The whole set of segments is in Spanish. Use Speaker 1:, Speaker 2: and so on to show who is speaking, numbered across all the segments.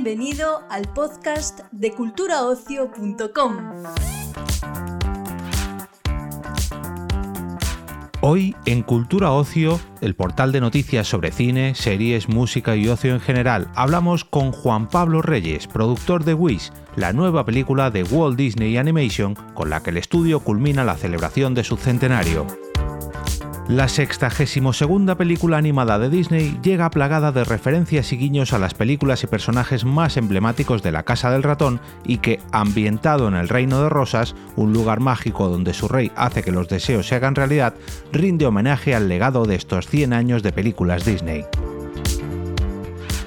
Speaker 1: Bienvenido al podcast de culturaocio.com.
Speaker 2: Hoy en Cultura Ocio, el portal de noticias sobre cine, series, música y ocio en general, hablamos con Juan Pablo Reyes, productor de Wish, la nueva película de Walt Disney Animation con la que el estudio culmina la celebración de su centenario. La segunda película animada de Disney llega plagada de referencias y guiños a las películas y personajes más emblemáticos de la Casa del Ratón y que, ambientado en el Reino de Rosas, un lugar mágico donde su rey hace que los deseos se hagan realidad, rinde homenaje al legado de estos 100 años de películas Disney.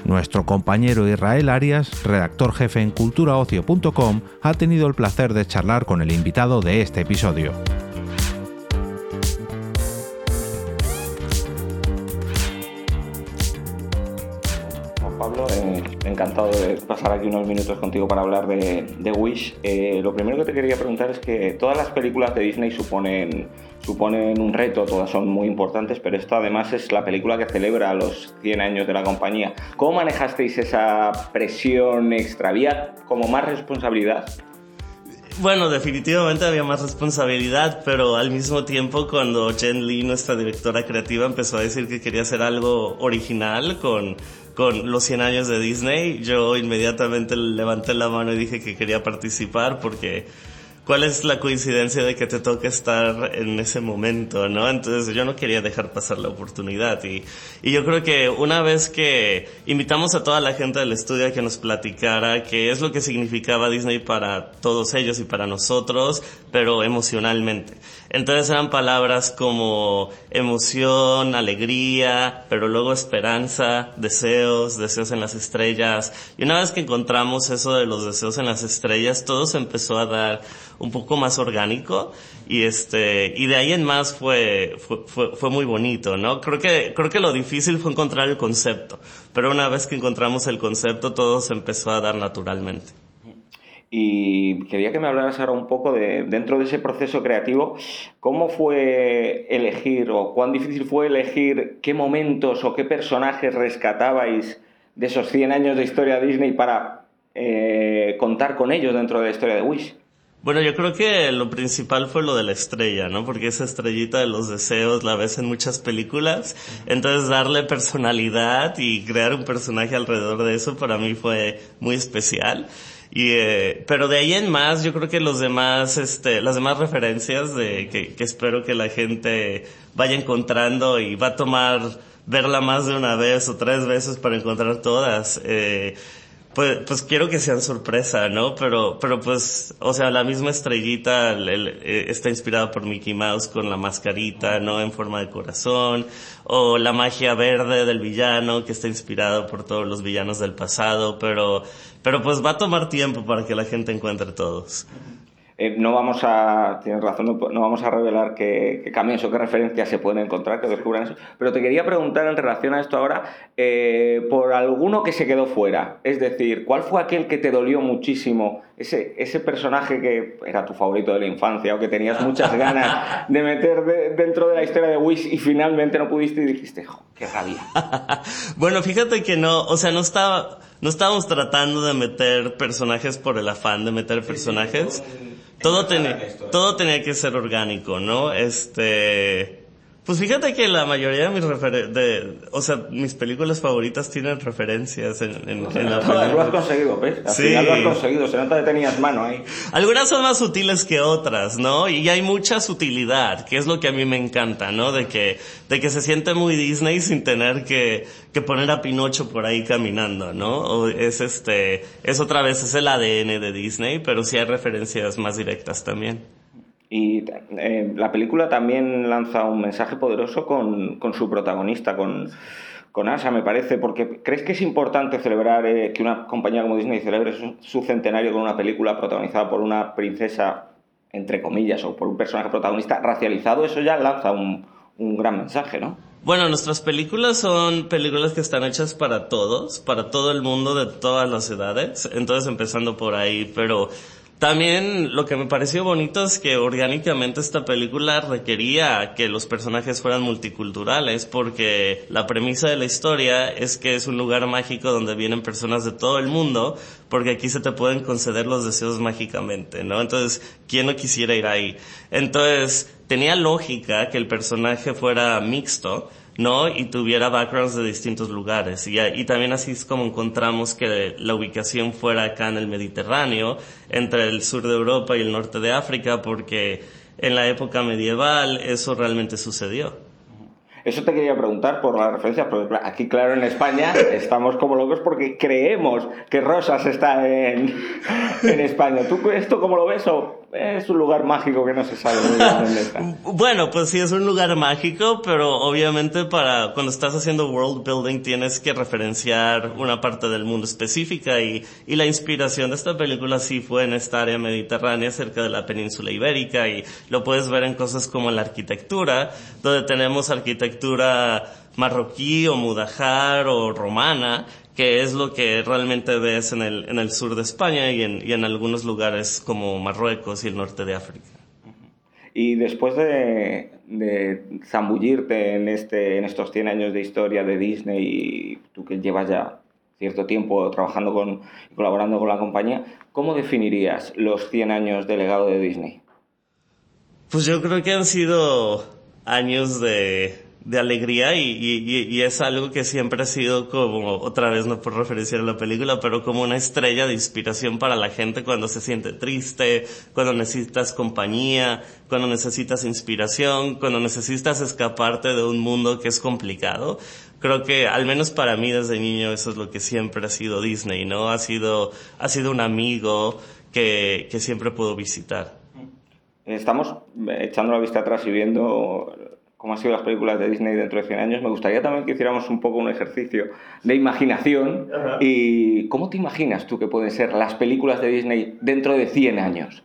Speaker 2: Nuestro compañero Israel Arias, redactor jefe en culturaocio.com, ha tenido el placer de charlar con el invitado de este episodio.
Speaker 3: Encantado de pasar aquí unos minutos contigo para hablar de, Wish. Eh, lo primero que te quería preguntar es que todas las películas de Disney suponen, suponen un reto, todas son muy importantes, pero esta además es la película que celebra los 100 años de la compañía. ¿Cómo manejasteis esa presión extravía como más responsabilidad?
Speaker 4: Bueno, definitivamente había más responsabilidad, pero al mismo tiempo cuando Jen Lee, nuestra directora creativa, empezó a decir que quería hacer algo original con con los 100 años de Disney, yo inmediatamente levanté la mano y dije que quería participar porque cuál es la coincidencia de que te toque estar en ese momento, ¿no? Entonces yo no quería dejar pasar la oportunidad y, y yo creo que una vez que invitamos a toda la gente del estudio a que nos platicara qué es lo que significaba Disney para todos ellos y para nosotros, pero emocionalmente. Entonces eran palabras como emoción, alegría, pero luego esperanza, deseos, deseos en las estrellas. Y una vez que encontramos eso de los deseos en las estrellas, todo se empezó a dar un poco más orgánico y este y de ahí en más fue, fue, fue, muy bonito, ¿no? Creo que creo que lo difícil fue encontrar el concepto, pero una vez que encontramos el concepto todo se empezó a dar naturalmente.
Speaker 3: Y quería que me hablaras ahora un poco de, dentro de ese proceso creativo, ¿cómo fue elegir o cuán difícil fue elegir qué momentos o qué personajes rescatabais de esos 100 años de historia de Disney para eh, contar con ellos dentro de la historia de Wish?
Speaker 4: Bueno, yo creo que lo principal fue lo de la estrella, ¿no? Porque esa estrellita de los deseos la ves en muchas películas. Entonces darle personalidad y crear un personaje alrededor de eso para mí fue muy especial. Y, eh, pero de ahí en más, yo creo que los demás, este, las demás referencias de que, que espero que la gente vaya encontrando y va a tomar verla más de una vez o tres veces para encontrar todas. Eh, pues, pues quiero que sean sorpresa, ¿no? Pero, pero pues, o sea, la misma estrellita eh, está inspirada por Mickey Mouse con la mascarita, ¿no? En forma de corazón. O la magia verde del villano que está inspirado por todos los villanos del pasado, pero, pero pues va a tomar tiempo para que la gente encuentre todos.
Speaker 3: Eh, no vamos a, tienes razón, no, vamos a revelar qué, cambios o qué referencias se pueden encontrar, que descubran eso, pero te quería preguntar en relación a esto ahora, eh, por alguno que se quedó fuera, es decir, ¿cuál fue aquel que te dolió muchísimo, ese, ese personaje que era tu favorito de la infancia o que tenías muchas ganas de meter dentro de la historia de Wish y finalmente no pudiste y dijiste, qué rabia?
Speaker 4: bueno, fíjate que no, o sea, no estaba, no estábamos tratando de meter personajes por el afán de meter personajes todo, tenía, todo tenía que ser orgánico, ¿no? Este, pues fíjate que la mayoría de mis de, o sea, mis películas favoritas tienen referencias en, en, la película.
Speaker 3: Lo has conseguido, ¿ves? Al sí. final lo has conseguido, se nota que tenías mano ahí.
Speaker 4: Algunas son más sutiles que otras, ¿no? Y hay mucha sutilidad, que es lo que a mí me encanta, ¿no? De que, de que se siente muy Disney sin tener que, que poner a Pinocho por ahí caminando, ¿no? O es este, es otra vez, es el ADN de Disney, pero sí hay referencias más directas también.
Speaker 3: Y eh, la película también lanza un mensaje poderoso con, con su protagonista, con, con, Asa, me parece, porque ¿crees que es importante celebrar eh, que una compañía como Disney celebre su, centenario con una película protagonizada por una princesa, entre comillas, o por un personaje protagonista racializado? Eso ya lanza un, un gran mensaje, ¿no?
Speaker 4: Bueno, nuestras películas son películas que están hechas para todos, para todo el mundo de todas las edades, entonces empezando por ahí, pero También lo que me pareció bonito es que orgánicamente esta película requería que los personajes fueran multiculturales porque la premisa de la historia es que es un lugar mágico donde vienen personas de todo el mundo porque aquí se te pueden conceder los deseos mágicamente, ¿no? Entonces, ¿quién no quisiera ir ahí? Entonces, tenía lógica que el personaje fuera mixto, ¿no? Y tuviera backgrounds de distintos lugares. Y, y, también así es como encontramos que la ubicación fuera acá en el Mediterráneo, entre el sur de Europa y el norte de África, porque en la época medieval eso realmente sucedió.
Speaker 3: Eso te quería preguntar por las referencias, porque aquí, claro, en España estamos como locos porque creemos que Rosas está en, en España. ¿Tú esto cómo lo ves o es un lugar mágico que no se sabe muy bien.
Speaker 4: Bueno, pues sí es un lugar mágico, pero obviamente para cuando estás haciendo world building tienes que referenciar una parte del mundo específica y, y la inspiración de esta película sí fue en esta área mediterránea cerca de la península ibérica y lo puedes ver en cosas como la arquitectura, donde tenemos arquitectura marroquí o mudajar o romana, que es lo que realmente ves en el, en el sur de España y en, y en algunos lugares como Marruecos y el norte de África.
Speaker 3: Y después de, de, zambullirte en, este, en estos 100 años de historia de Disney y tú que llevas ya cierto tiempo trabajando con, y colaborando con la compañía, ¿cómo definirías los 100 años de legado de Disney?
Speaker 4: Pues yo creo que han sido años de, de alegría y, es algo que siempre ha sido como, otra vez no por referenciar a la película, pero como una estrella de inspiración para la gente cuando se siente triste, cuando necesitas compañía, cuando necesitas inspiración, cuando necesitas escaparte de un mundo que es complicado. Creo que al menos para mí desde niño eso es lo que siempre ha sido Disney, ¿no? Ha sido, ha sido un amigo que, que siempre puedo visitar.
Speaker 3: Estamos echando la vista atrás y viendo cómo han sido las películas de Disney dentro de 100 años, me gustaría también que hiciéramos un poco un ejercicio de imaginación. ¿Y cómo te imaginas tú que pueden ser las películas de Disney dentro de 100 años?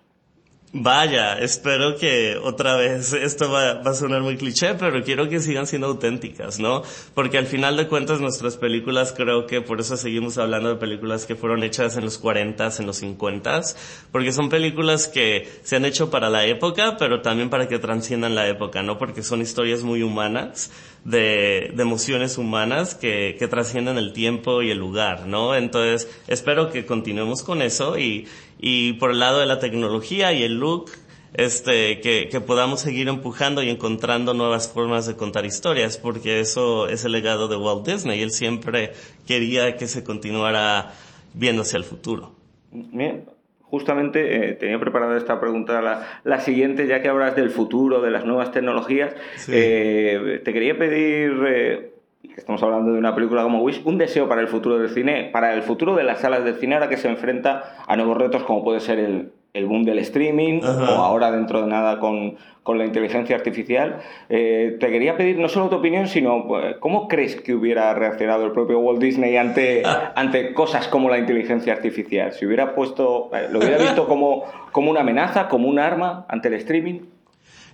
Speaker 4: Vaya, espero que otra vez esto va, va, a sonar muy cliché, pero quiero que sigan siendo auténticas, ¿no? Porque al final de cuentas nuestras películas creo que por eso seguimos hablando de películas que fueron hechas en los 40s, en los 50s, porque son películas que se han hecho para la época, pero también para que transciendan la época, ¿no? Porque son historias muy humanas, de, de emociones humanas que, que trascienden el tiempo y el lugar, ¿no? Entonces, espero que continuemos con eso y, y por el lado de la tecnología y el look, este, que, que, podamos seguir empujando y encontrando nuevas formas de contar historias, porque eso es el legado de Walt Disney. Él siempre quería que se continuara viéndose al futuro.
Speaker 3: Bien. Justamente eh, tenía preparada esta pregunta, la, la, siguiente, ya que hablas del futuro, de las nuevas tecnologías, sí. eh, te quería pedir eh, estamos hablando de una película como Wish, un deseo para el futuro del cine, para el futuro de las salas de cine ahora que se enfrenta a nuevos retos como puede ser el, el boom del streaming Ajá. o ahora dentro de nada con, con la inteligencia artificial. Eh, te quería pedir no solo tu opinión, sino pues, cómo crees que hubiera reaccionado el propio Walt Disney ante, ante cosas como la inteligencia artificial. Si hubiera puesto, eh, lo hubiera visto como, como una amenaza, como un arma ante el streaming.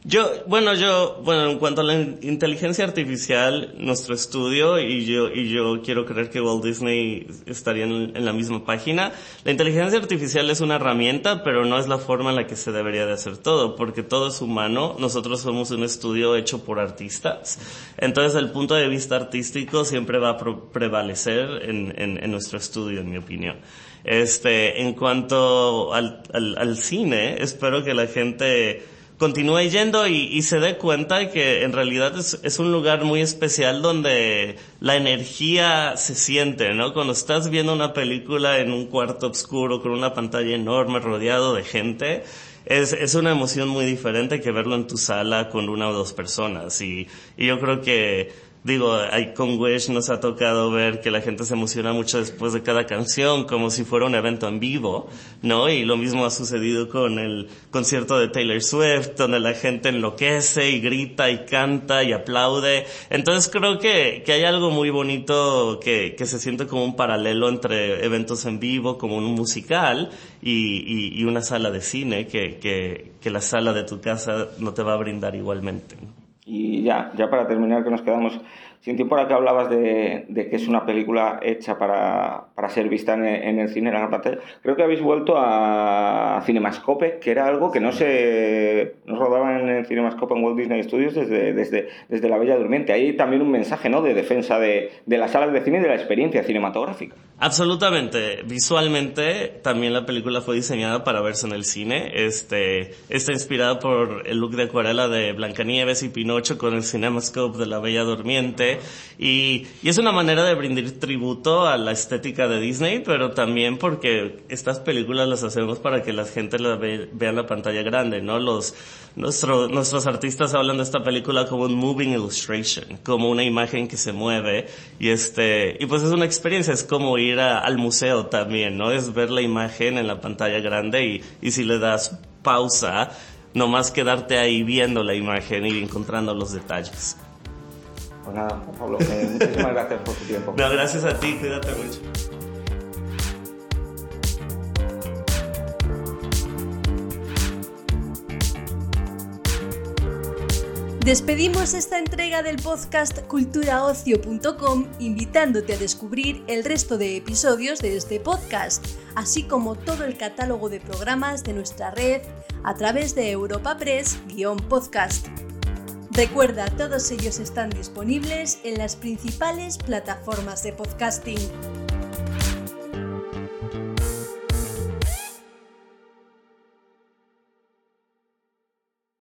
Speaker 4: Yo, bueno, yo, bueno, en cuanto a la inteligencia artificial, nuestro estudio y yo, y yo quiero creer que Walt Disney estaría en, la misma página. La inteligencia artificial es una herramienta, pero no es la forma en la que se debería de hacer todo, porque todo es humano. Nosotros somos un estudio hecho por artistas. Entonces, el punto de vista artístico siempre va a prevalecer en, en, en nuestro estudio, en mi opinión. Este, en cuanto al, al, al cine, espero que la gente continúe yendo y, se dé cuenta de que en realidad es, un lugar muy especial donde la energía se siente, ¿no? Cuando estás viendo una película en un cuarto oscuro con una pantalla enorme rodeado de gente, es, es una emoción muy diferente que verlo en tu sala con una o dos personas y yo creo que digo, con Wish nos ha tocado ver que la gente se emociona mucho después de cada canción, como si fuera un evento en vivo, ¿no? Y lo mismo ha sucedido con el concierto de Taylor Swift, donde la gente enloquece y grita y canta y aplaude. Entonces creo que, que hay algo muy bonito que, que se siente como un paralelo entre eventos en vivo, como un musical, y, y, y una sala de cine que, que, que la sala de tu casa no te va a brindar igualmente.
Speaker 3: Y ya, ya para terminar, que nos quedamos sin tiempo, ahora que hablabas de, que es una película hecha para, ser vista en el, cine, en la pantalla, creo que habéis vuelto a Cinemascope, que era algo que no se no rodaba en el Cinemascope en Walt Disney Studios desde, desde, desde La Bella Durmiente. Hay también un mensaje ¿no? de defensa de, de las salas de cine y de la experiencia cinematográfica.
Speaker 4: Absolutamente. Visualmente, también la película fue diseñada para verse en el cine. Este, está inspirada por el look de acuarela de Blancanieves y Pinocho con el Cinemascope de La Bella Durmiente y, es una manera de brindar tributo a la estética de Disney, pero también porque estas películas las hacemos para que la gente las ve, vea en la pantalla grande, ¿no? Los, nuestro, nuestros artistas hablan de esta película como un moving illustration, como una imagen que se mueve y este, y pues es una experiencia, es como ir al museo también, ¿no? Es ver la imagen en la pantalla grande y, y si le das pausa, no más quedarte ahí viendo la imagen y encontrando los detalles.
Speaker 3: Pues nada, Pablo, eh, muchísimas gracias por tu tiempo.
Speaker 4: No, gracias a ti, cuídate mucho.
Speaker 1: Despedimos esta entrega del podcast culturaocio.com invitándote a descubrir el resto de episodios de este podcast, así como todo el catálogo de programas de nuestra red a través de Europa Press-podcast. Recuerda, todos ellos están disponibles en las principales plataformas de podcasting.